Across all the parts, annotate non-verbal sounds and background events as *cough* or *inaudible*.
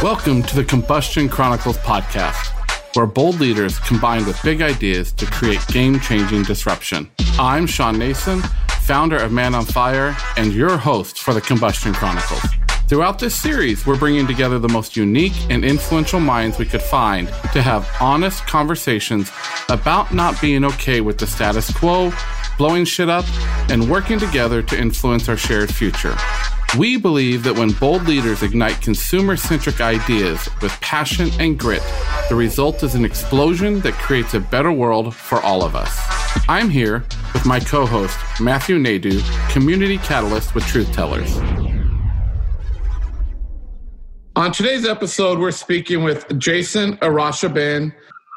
Welcome to the Combustion Chronicles podcast, where bold leaders combine with big ideas to create game changing disruption. I'm Sean Nason, founder of Man on Fire, and your host for the Combustion Chronicles. Throughout this series, we're bringing together the most unique and influential minds we could find to have honest conversations about not being okay with the status quo, blowing shit up, and working together to influence our shared future. We believe that when bold leaders ignite consumer centric ideas with passion and grit, the result is an explosion that creates a better world for all of us. I'm here with my co host, Matthew Nadu, community catalyst with Truth Tellers. On today's episode, we're speaking with Jason Arasheben,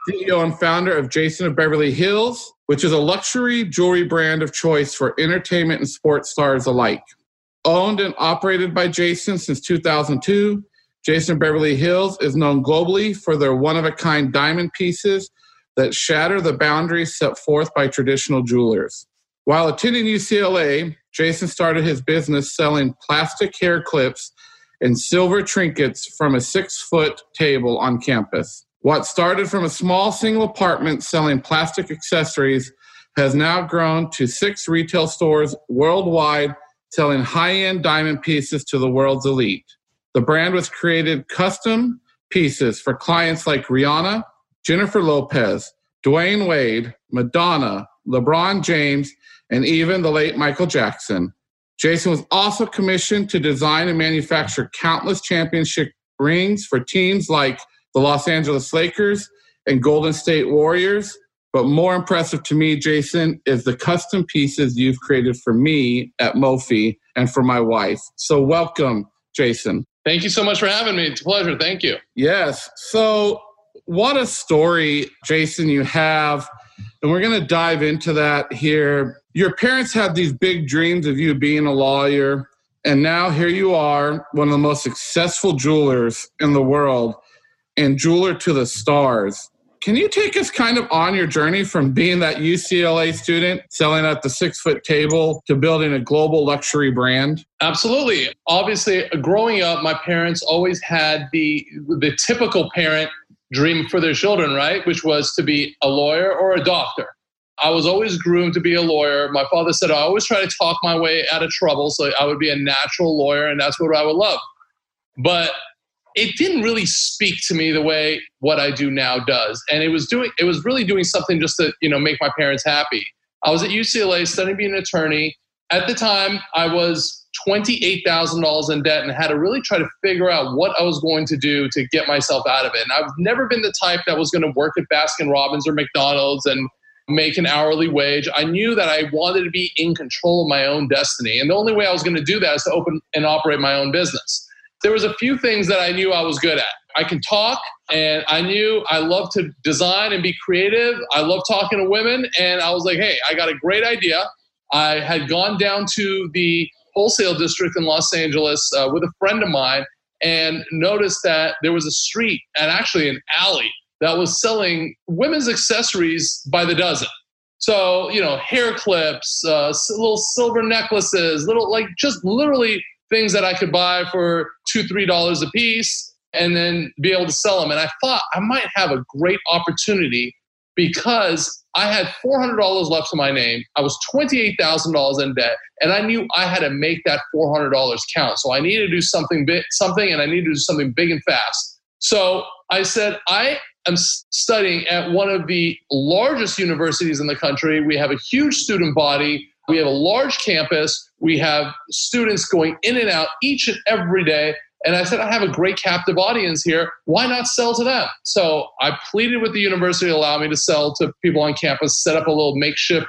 CEO and founder of Jason of Beverly Hills, which is a luxury jewelry brand of choice for entertainment and sports stars alike. Owned and operated by Jason since 2002, Jason Beverly Hills is known globally for their one of a kind diamond pieces that shatter the boundaries set forth by traditional jewelers. While attending UCLA, Jason started his business selling plastic hair clips and silver trinkets from a six foot table on campus. What started from a small single apartment selling plastic accessories has now grown to six retail stores worldwide selling high end diamond pieces to the world's elite. The brand was created custom pieces for clients like Rihanna, Jennifer Lopez, Dwyane Wade, Madonna, LeBron James, and even the late Michael Jackson. Jason was also commissioned to design and manufacture countless championship rings for teams like the Los Angeles Lakers and Golden State Warriors, but more impressive to me, Jason, is the custom pieces you've created for me at Mofi and for my wife. So, welcome, Jason. Thank you so much for having me. It's a pleasure. Thank you. Yes. So, what a story, Jason, you have. And we're going to dive into that here. Your parents had these big dreams of you being a lawyer. And now here you are, one of the most successful jewelers in the world and jeweler to the stars. Can you take us kind of on your journey from being that UCLA student selling at the six foot table to building a global luxury brand? Absolutely. Obviously, growing up, my parents always had the the typical parent dream for their children, right? Which was to be a lawyer or a doctor. I was always groomed to be a lawyer. My father said I always try to talk my way out of trouble, so I would be a natural lawyer, and that's what I would love. But it didn't really speak to me the way what I do now does. And it was doing it was really doing something just to, you know, make my parents happy. I was at UCLA studying being an attorney. At the time, I was $28,000 in debt and had to really try to figure out what I was going to do to get myself out of it. And I've never been the type that was going to work at Baskin Robbins or McDonald's and make an hourly wage. I knew that I wanted to be in control of my own destiny. And the only way I was going to do that is to open and operate my own business there was a few things that I knew I was good at. I can talk and I knew I love to design and be creative. I love talking to women and I was like, "Hey, I got a great idea." I had gone down to the wholesale district in Los Angeles uh, with a friend of mine and noticed that there was a street and actually an alley that was selling women's accessories by the dozen. So, you know, hair clips, uh, little silver necklaces, little like just literally things that I could buy for two, three dollars a piece and then be able to sell them. And I thought I might have a great opportunity because I had $400 left to my name. I was $28,000 in debt, and I knew I had to make that $400 count. So I needed to do something big, something, and I needed to do something big and fast. So I said, I am studying at one of the largest universities in the country. We have a huge student body. We have a large campus. We have students going in and out each and every day. And I said, I have a great captive audience here. Why not sell to them? So I pleaded with the university to allow me to sell to people on campus, set up a little makeshift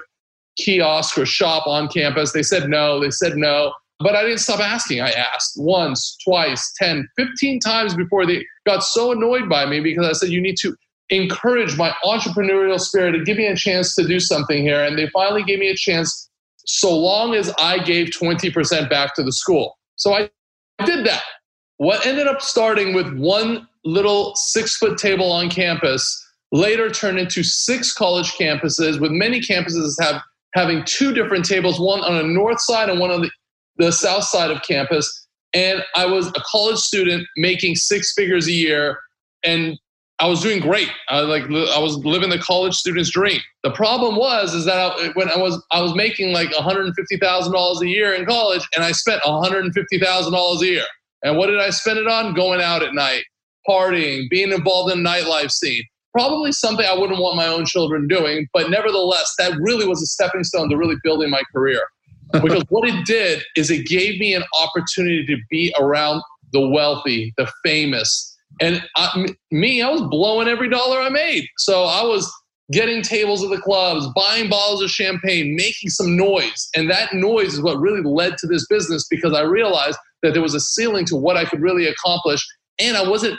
kiosk or shop on campus. They said no. They said no. But I didn't stop asking. I asked once, twice, 10, 15 times before they got so annoyed by me because I said, you need to encourage my entrepreneurial spirit and give me a chance to do something here. And they finally gave me a chance so long as I gave 20% back to the school. So I did that. What ended up starting with one little six foot table on campus later turned into six college campuses, with many campuses have, having two different tables, one on the north side and one on the, the south side of campus. And I was a college student making six figures a year. And I was doing great. I like I was living the college student's dream. The problem was is that I, when I was I was making like one hundred and fifty thousand dollars a year in college, and I spent one hundred and fifty thousand dollars a year. And what did I spend it on? Going out at night, partying, being involved in the nightlife scene. Probably something I wouldn't want my own children doing, but nevertheless, that really was a stepping stone to really building my career. *laughs* because what it did is it gave me an opportunity to be around the wealthy, the famous, and I, me, I was blowing every dollar I made. So I was getting tables at the clubs, buying bottles of champagne, making some noise. And that noise is what really led to this business because I realized that there was a ceiling to what I could really accomplish. And I wasn't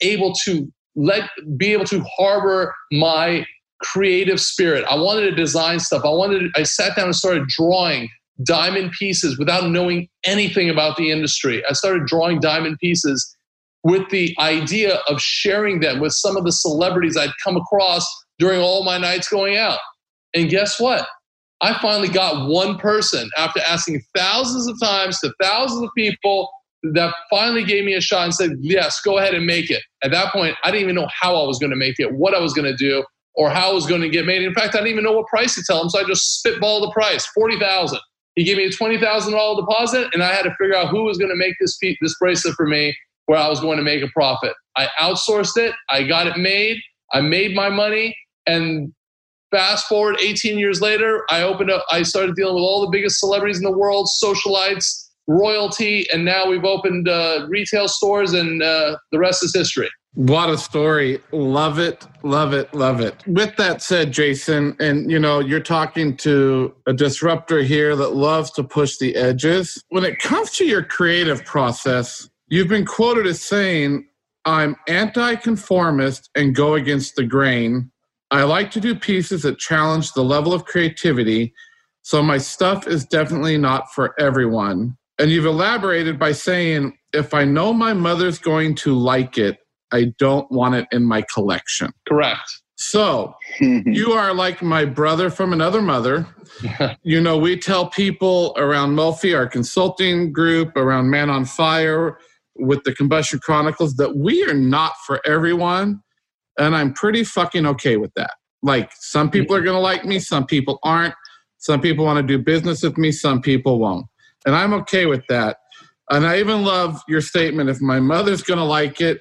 able to let be able to harbor my creative spirit. I wanted to design stuff. I wanted to, I sat down and started drawing diamond pieces without knowing anything about the industry. I started drawing diamond pieces with the idea of sharing them with some of the celebrities I'd come across during all my nights going out. And guess what? I finally got one person after asking thousands of times to thousands of people that finally gave me a shot and said, Yes, go ahead and make it. At that point, I didn't even know how I was going to make it, what I was going to do, or how it was going to get made. In fact, I didn't even know what price to tell him, so I just spitballed the price 40000 He gave me a $20,000 deposit, and I had to figure out who was going to make this, this bracelet for me where I was going to make a profit. I outsourced it, I got it made, I made my money, and fast forward 18 years later, I opened up, I started dealing with all the biggest celebrities in the world, socialites, royalty, and now we've opened uh, retail stores, and uh, the rest is history. What a story. Love it, love it, love it. With that said, Jason, and you know, you're talking to a disruptor here that loves to push the edges. When it comes to your creative process, You've been quoted as saying, I'm anti conformist and go against the grain. I like to do pieces that challenge the level of creativity, so my stuff is definitely not for everyone. And you've elaborated by saying, if I know my mother's going to like it, I don't want it in my collection. Correct. So *laughs* you are like my brother from another mother. *laughs* you know, we tell people around Mofi, our consulting group, around Man on Fire, with the Combustion Chronicles that we are not for everyone. And I'm pretty fucking okay with that. Like, some people are going to like me, some people aren't. Some people want to do business with me, some people won't. And I'm okay with that. And I even love your statement if my mother's going to like it,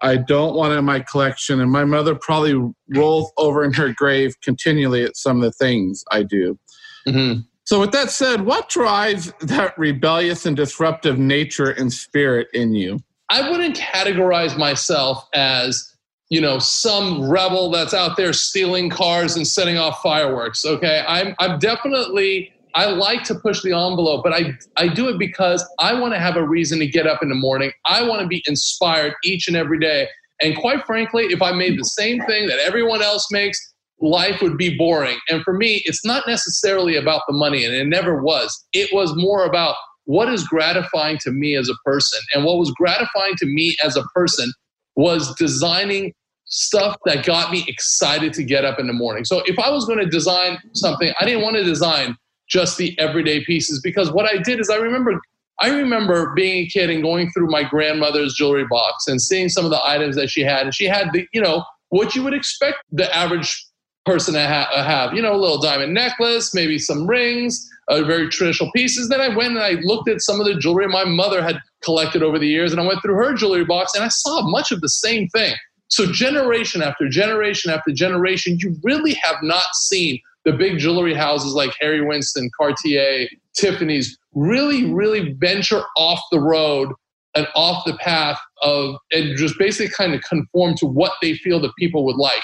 I don't want it in my collection. And my mother probably rolls over in her grave continually at some of the things I do. Mm-hmm. So, with that said, what drives that rebellious and disruptive nature and spirit in you? I wouldn't categorize myself as, you know, some rebel that's out there stealing cars and setting off fireworks. Okay. I'm, I'm definitely, I like to push the envelope, but I, I do it because I want to have a reason to get up in the morning. I want to be inspired each and every day. And quite frankly, if I made the same thing that everyone else makes, life would be boring. And for me, it's not necessarily about the money, and it never was. It was more about what is gratifying to me as a person. And what was gratifying to me as a person was designing stuff that got me excited to get up in the morning. So if I was going to design something, I didn't want to design just the everyday pieces because what I did is I remember I remember being a kid and going through my grandmother's jewelry box and seeing some of the items that she had and she had the you know what you would expect the average person to ha- have. You know, a little diamond necklace, maybe some rings, uh, very traditional pieces. Then I went and I looked at some of the jewelry my mother had collected over the years, and I went through her jewelry box and I saw much of the same thing. So, generation after generation after generation, you really have not seen the big jewelry houses like Harry Winston, Cartier, Tiffany's really, really venture off the road and off the path of and just basically kind of conform to what they feel that people would like.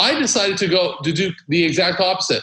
I decided to go to do the exact opposite.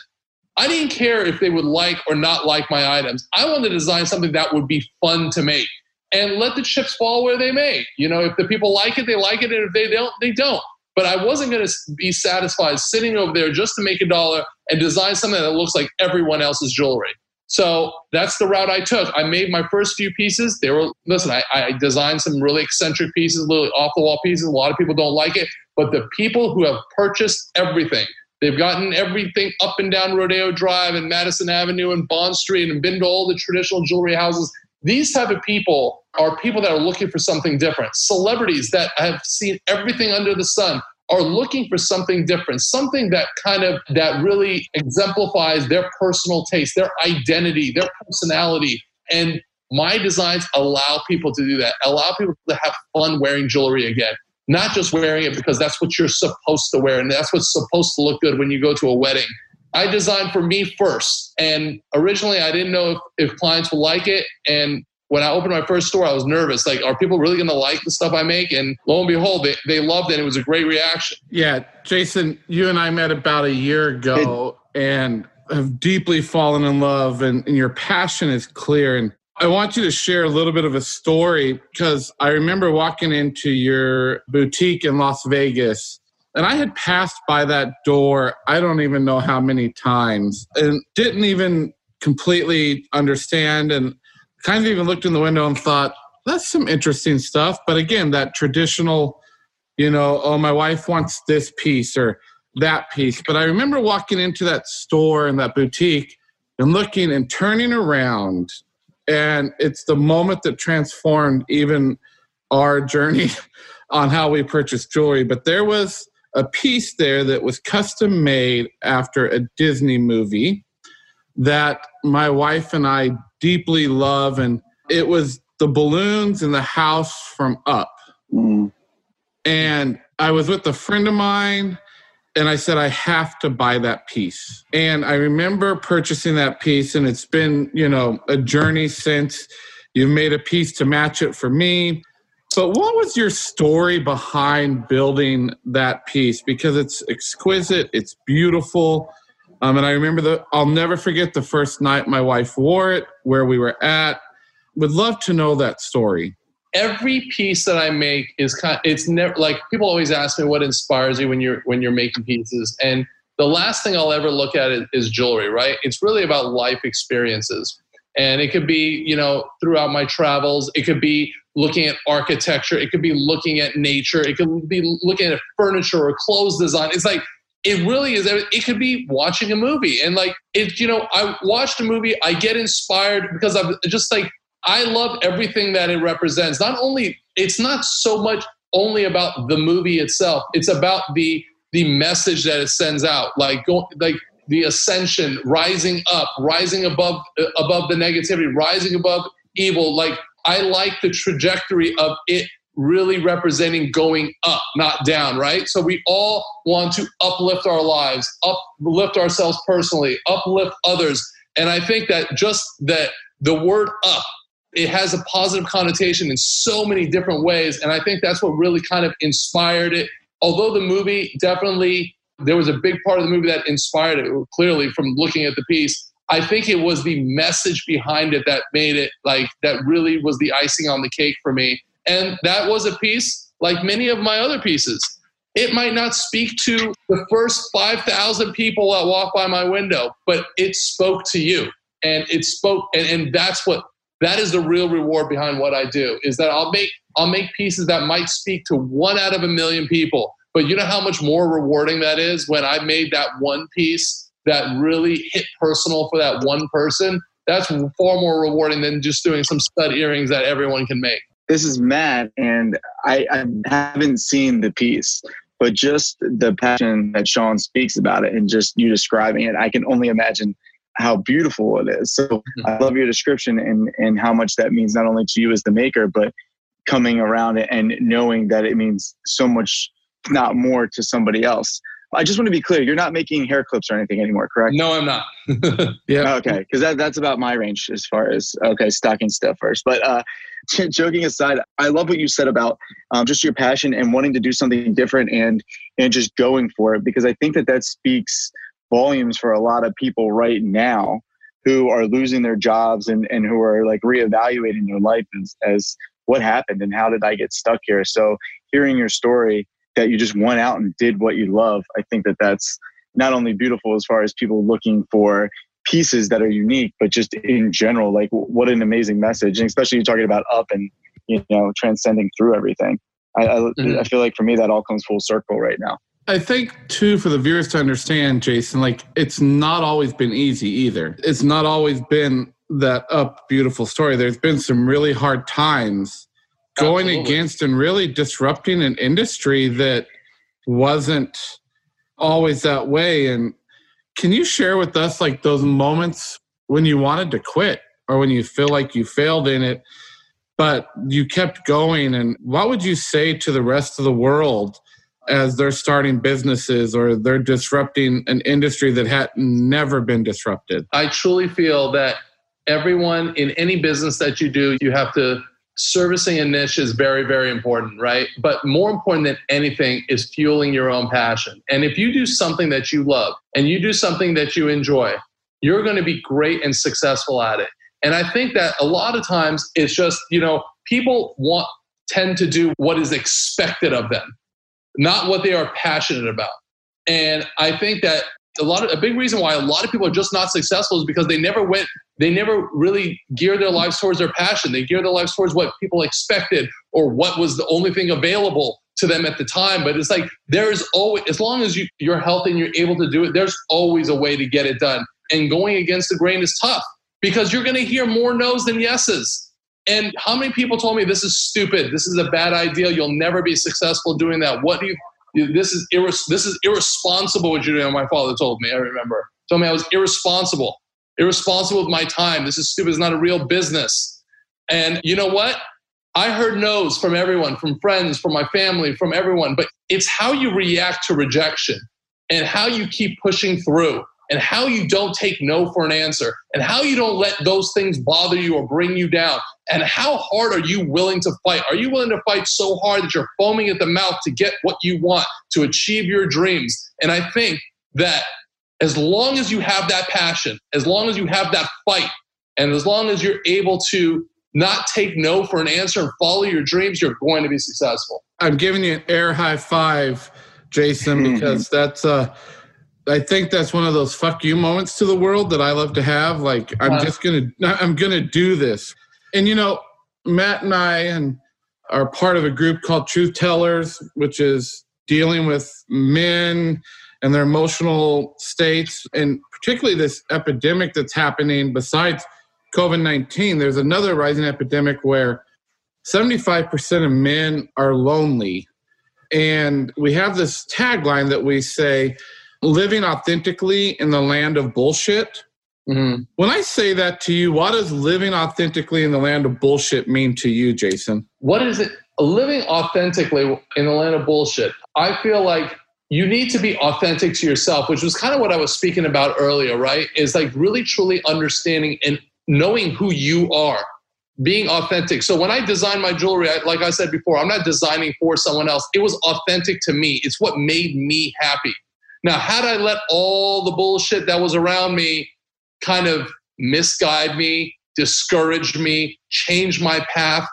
I didn't care if they would like or not like my items. I wanted to design something that would be fun to make and let the chips fall where they may. You know, if the people like it, they like it, and if they don't, they don't. But I wasn't going to be satisfied sitting over there just to make a dollar and design something that looks like everyone else's jewelry. So that's the route I took. I made my first few pieces. They were, listen, I, I designed some really eccentric pieces, really off the wall pieces. A lot of people don't like it. But the people who have purchased everything, they've gotten everything up and down Rodeo Drive and Madison Avenue and Bond Street and been to all the traditional jewelry houses These type of people are people that are looking for something different. Celebrities that have seen everything under the sun are looking for something different, something that kind of that really exemplifies their personal taste, their identity, their personality. And my designs allow people to do that, allow people to have fun wearing jewelry again. Not just wearing it because that's what you're supposed to wear and that's what's supposed to look good when you go to a wedding. I designed for me first. And originally, I didn't know if, if clients would like it. And when I opened my first store, I was nervous. Like, are people really going to like the stuff I make? And lo and behold, they, they loved it. And it was a great reaction. Yeah. Jason, you and I met about a year ago and have deeply fallen in love, and, and your passion is clear. And I want you to share a little bit of a story because I remember walking into your boutique in Las Vegas and I had passed by that door, I don't even know how many times, and didn't even completely understand and kind of even looked in the window and thought, that's some interesting stuff. But again, that traditional, you know, oh, my wife wants this piece or that piece. But I remember walking into that store and that boutique and looking and turning around. And it's the moment that transformed even our journey *laughs* on how we purchase jewelry. But there was a piece there that was custom made after a Disney movie that my wife and I deeply love. And it was the balloons in the house from Up. Mm. And I was with a friend of mine and I said, I have to buy that piece. And I remember purchasing that piece, and it's been, you know, a journey since. You've made a piece to match it for me. But what was your story behind building that piece? Because it's exquisite, it's beautiful. Um, and I remember the, I'll never forget the first night my wife wore it, where we were at. Would love to know that story. Every piece that I make is kind. It's never like people always ask me what inspires you when you're when you're making pieces, and the last thing I'll ever look at is jewelry. Right? It's really about life experiences, and it could be you know throughout my travels. It could be looking at architecture. It could be looking at nature. It could be looking at furniture or clothes design. It's like it really is. It could be watching a movie and like it. You know, I watched a movie. I get inspired because I'm just like I love everything that it represents. Not only it's not so much only about the movie itself. It's about the the message that it sends out. Like go like the ascension, rising up, rising above above the negativity, rising above evil. Like I like the trajectory of it really representing going up, not down, right? So we all want to uplift our lives, uplift ourselves personally, uplift others. And I think that just that the word up, it has a positive connotation in so many different ways. And I think that's what really kind of inspired it. Although the movie definitely, there was a big part of the movie that inspired it clearly from looking at the piece. I think it was the message behind it that made it like that really was the icing on the cake for me. And that was a piece like many of my other pieces. It might not speak to the first 5,000 people that walk by my window, but it spoke to you. And it spoke, and, and that's what that is the real reward behind what I do is that I'll make I'll make pieces that might speak to one out of a million people. But you know how much more rewarding that is when I made that one piece that really hit personal for that one person, that's far more rewarding than just doing some stud earrings that everyone can make. This is Matt, and I, I haven't seen the piece, but just the passion that Sean speaks about it and just you describing it, I can only imagine how beautiful it is. So mm-hmm. I love your description and, and how much that means not only to you as the maker, but coming around it and knowing that it means so much, not more to somebody else. I just want to be clear. You're not making hair clips or anything anymore, correct? No, I'm not. *laughs* yeah. Okay. Because that, that's about my range as far as, okay, stocking stuff first. But uh, *laughs* joking aside, I love what you said about um, just your passion and wanting to do something different and, and just going for it. Because I think that that speaks volumes for a lot of people right now who are losing their jobs and, and who are like reevaluating their life as, as what happened and how did I get stuck here. So hearing your story, that you just went out and did what you love. I think that that's not only beautiful as far as people looking for pieces that are unique, but just in general, like what an amazing message. And especially you're talking about up and, you know, transcending through everything. I, I, mm-hmm. I feel like for me, that all comes full circle right now. I think too for the viewers to understand, Jason, like it's not always been easy either. It's not always been that up beautiful story, there's been some really hard times going Absolutely. against and really disrupting an industry that wasn't always that way. And can you share with us like those moments when you wanted to quit or when you feel like you failed in it, but you kept going? And what would you say to the rest of the world as they're starting businesses or they're disrupting an industry that had never been disrupted? I truly feel that everyone in any business that you do, you have to servicing a niche is very, very important, right? But more important than anything is fueling your own passion. And if you do something that you love and you do something that you enjoy, you're going to be great and successful at it. And I think that a lot of times it's just, you know, people want tend to do what is expected of them, not what they are passionate about. And I think that a lot of a big reason why a lot of people are just not successful is because they never went they never really gear their lives towards their passion. They gear their lives towards what people expected or what was the only thing available to them at the time. But it's like there's always as long as you, you're healthy and you're able to do it there's always a way to get it done. And going against the grain is tough because you're going to hear more no's than yeses. And how many people told me this is stupid. This is a bad idea. You'll never be successful doing that. What do you this is this is irresponsible what you're doing. My father told me. I remember told me I was irresponsible, irresponsible with my time. This is stupid. It's not a real business. And you know what? I heard no's from everyone, from friends, from my family, from everyone. But it's how you react to rejection and how you keep pushing through and how you don't take no for an answer and how you don't let those things bother you or bring you down and how hard are you willing to fight? Are you willing to fight so hard that you're foaming at the mouth to get what you want to achieve your dreams? And i think that as long as you have that passion as long as you have that fight and as long as you're able to not take no for an answer and follow your dreams you're going to be successful. I'm giving you an air high five jason because that's uh I think that's one of those fuck you moments to the world that I love to have. Like, I'm just gonna, I'm gonna do this. And you know, Matt and I and are part of a group called Truth Tellers, which is dealing with men and their emotional states, and particularly this epidemic that's happening. Besides COVID 19, there's another rising epidemic where 75% of men are lonely. And we have this tagline that we say, living authentically in the land of bullshit. Mm-hmm. When I say that to you, what does living authentically in the land of bullshit mean to you, Jason? What is it? Living authentically in the land of bullshit. I feel like you need to be authentic to yourself, which was kind of what I was speaking about earlier, right? Is like really truly understanding and knowing who you are, being authentic. So when I design my jewelry, I, like I said before, I'm not designing for someone else. It was authentic to me. It's what made me happy. Now, had I let all the bullshit that was around me kind of misguide me, discourage me, change my path,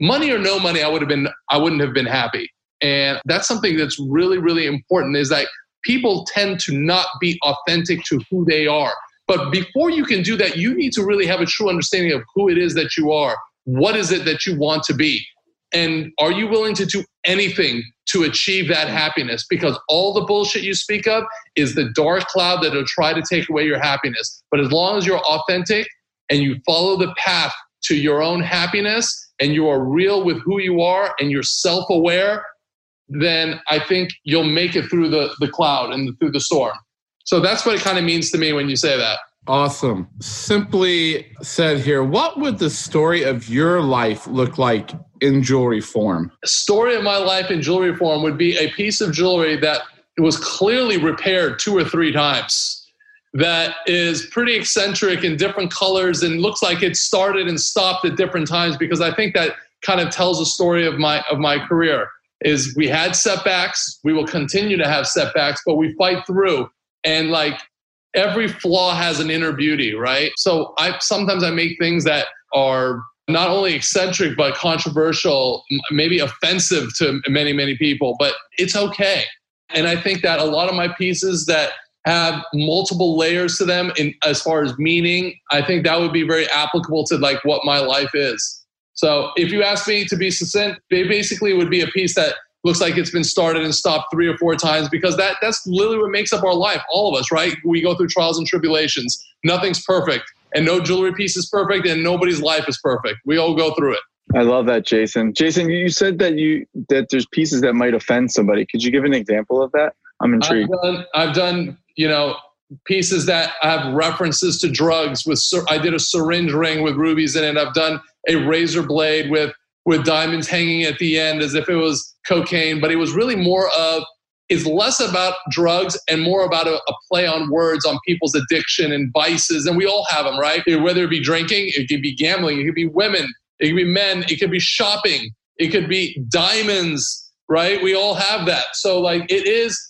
money or no money, I would have been I wouldn't have been happy. And that's something that's really, really important is that people tend to not be authentic to who they are. But before you can do that, you need to really have a true understanding of who it is that you are. What is it that you want to be? And are you willing to do anything to achieve that happiness? Because all the bullshit you speak of is the dark cloud that'll try to take away your happiness. But as long as you're authentic and you follow the path to your own happiness and you are real with who you are and you're self aware, then I think you'll make it through the, the cloud and through the storm. So that's what it kind of means to me when you say that. Awesome. Simply said here, what would the story of your life look like in jewelry form? Story of my life in jewelry form would be a piece of jewelry that was clearly repaired two or three times. That is pretty eccentric in different colors and looks like it started and stopped at different times because I think that kind of tells a story of my of my career. Is we had setbacks, we will continue to have setbacks, but we fight through. And like every flaw has an inner beauty, right? So I sometimes I make things that are not only eccentric but controversial, maybe offensive to many many people, but it's okay. And I think that a lot of my pieces that have multiple layers to them in as far as meaning, I think that would be very applicable to like what my life is. So if you ask me to be succinct, they basically would be a piece that looks like it's been started and stopped three or four times because that that's literally what makes up our life all of us right we go through trials and tribulations nothing's perfect and no jewelry piece is perfect, and nobody's life is perfect. We all go through it. I love that, Jason. Jason, you said that you that there's pieces that might offend somebody. Could you give an example of that? I'm intrigued. I've done, I've done you know, pieces that have references to drugs. With I did a syringe ring with rubies in it. I've done a razor blade with with diamonds hanging at the end as if it was cocaine, but it was really more of is less about drugs and more about a, a, play on words on people's addiction and vices. And we all have them, right? Whether it be drinking, it could be gambling, it could be women, it could be men, it could be shopping, it could be diamonds, right? We all have that. So, like, it is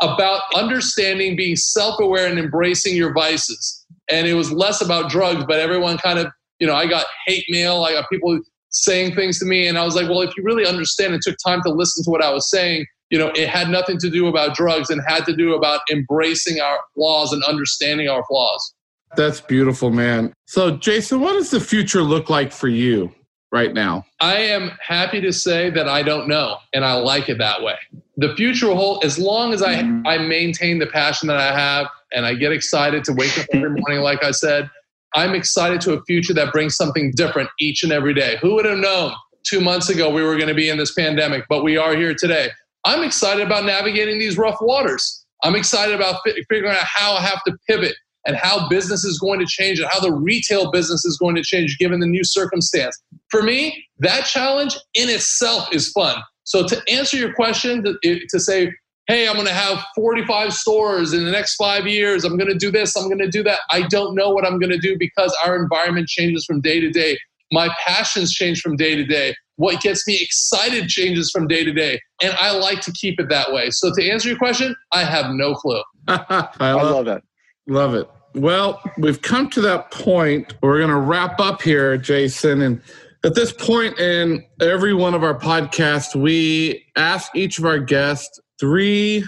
about understanding, being self aware, and embracing your vices. And it was less about drugs, but everyone kind of, you know, I got hate mail, I got people saying things to me. And I was like, well, if you really understand and took time to listen to what I was saying, you know, it had nothing to do about drugs and had to do about embracing our flaws and understanding our flaws. That's beautiful, man. So, Jason, what does the future look like for you right now? I am happy to say that I don't know, and I like it that way. The future will hold as long as I, mm-hmm. I maintain the passion that I have and I get excited to wake up every morning, like I said. I'm excited to a future that brings something different each and every day. Who would have known two months ago we were going to be in this pandemic, but we are here today. I'm excited about navigating these rough waters. I'm excited about fi- figuring out how I have to pivot and how business is going to change and how the retail business is going to change given the new circumstance. For me, that challenge in itself is fun. So to answer your question, to, to say, hey, I'm going to have 45 stores in the next five years. I'm going to do this. I'm going to do that. I don't know what I'm going to do because our environment changes from day to day. My passions change from day to day. What gets me excited changes from day to day. And I like to keep it that way. So to answer your question, I have no clue. *laughs* I, love, I love that. Love it. Well, we've come to that point. We're going to wrap up here, Jason. And at this point in every one of our podcasts, we ask each of our guests three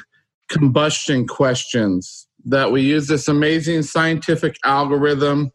combustion questions that we use this amazing scientific algorithm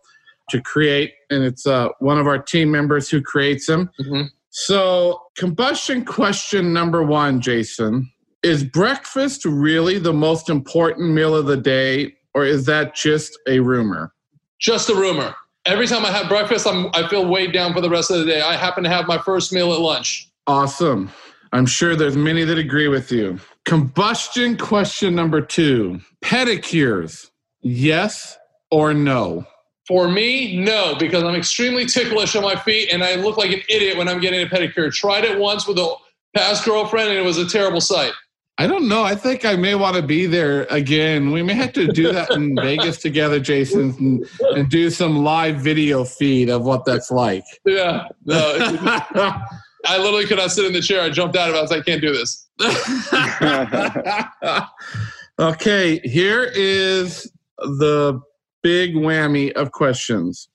to create. And it's uh, one of our team members who creates them. Mm-hmm. So, combustion question number one, Jason is breakfast really the most important meal of the day, or is that just a rumor? Just a rumor. Every time I have breakfast, I'm, I feel weighed down for the rest of the day. I happen to have my first meal at lunch. Awesome. I'm sure there's many that agree with you. Combustion question number two pedicures, yes or no? For me, no, because I'm extremely ticklish on my feet and I look like an idiot when I'm getting a pedicure. Tried it once with a past girlfriend and it was a terrible sight. I don't know. I think I may want to be there again. We may have to do that in *laughs* Vegas together, Jason, and, and, do some live video feed of what that's like. Yeah. No, *laughs* I literally could not sit in the chair. I jumped out of it. I was like, I can't do this. *laughs* okay, here is the big whammy of questions.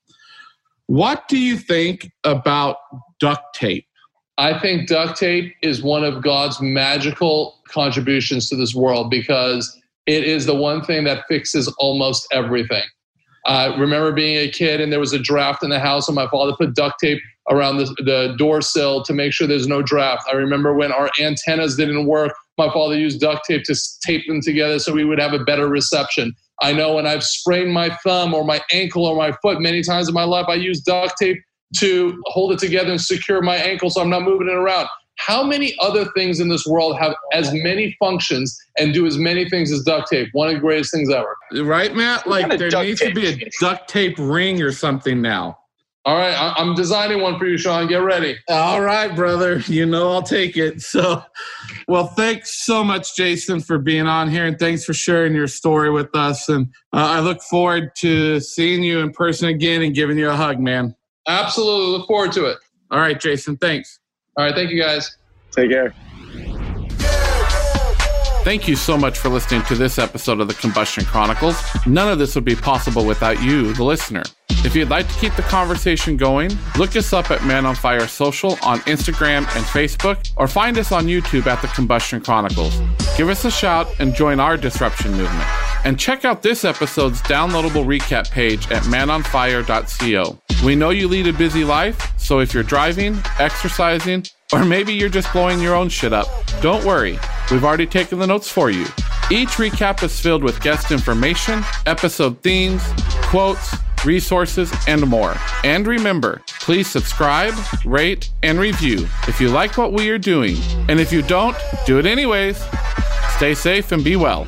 What do you think about duct tape? I think duct tape is one of God's magical contributions to this world because it is the one thing that fixes almost everything. I remember being a kid and there was a draft in the house, and my father put duct tape around the, the door sill to make sure there's no draft. I remember when our antennas didn't work, my father used duct tape to tape them together so we would have a better reception. I know when I've sprained my thumb or my ankle or my foot many times in my life, I use duct tape to hold it together and secure my ankle so I'm not moving it around. How many other things in this world have as many functions and do as many things as duct tape? One of the greatest things ever. Right, Matt? Like there needs to be a duct tape ring or something now. All right, I'm designing one for you, Sean. Get ready. All right, brother. You know I'll take it. *laughs* So, well, thanks so much, Jason, for being on here, and thanks for sharing your story with us. And uh, I look forward to seeing you in person again and giving you a hug, man. Absolutely, look forward to it. All right, Jason. Thanks. All right, thank you, guys. Take care. Thank you so much for listening to this episode of the Combustion Chronicles. None of this would be possible without you, the listener. If you'd like to keep the conversation going, look us up at Man on Fire Social on Instagram and Facebook, or find us on YouTube at the Combustion Chronicles. Give us a shout and join our disruption movement. And check out this episode's downloadable recap page at manonfire.co. We know you lead a busy life, so if you're driving, exercising, or maybe you're just blowing your own shit up, don't worry. We've already taken the notes for you. Each recap is filled with guest information, episode themes, quotes, resources, and more. And remember, please subscribe, rate, and review if you like what we are doing. And if you don't, do it anyways. Stay safe and be well.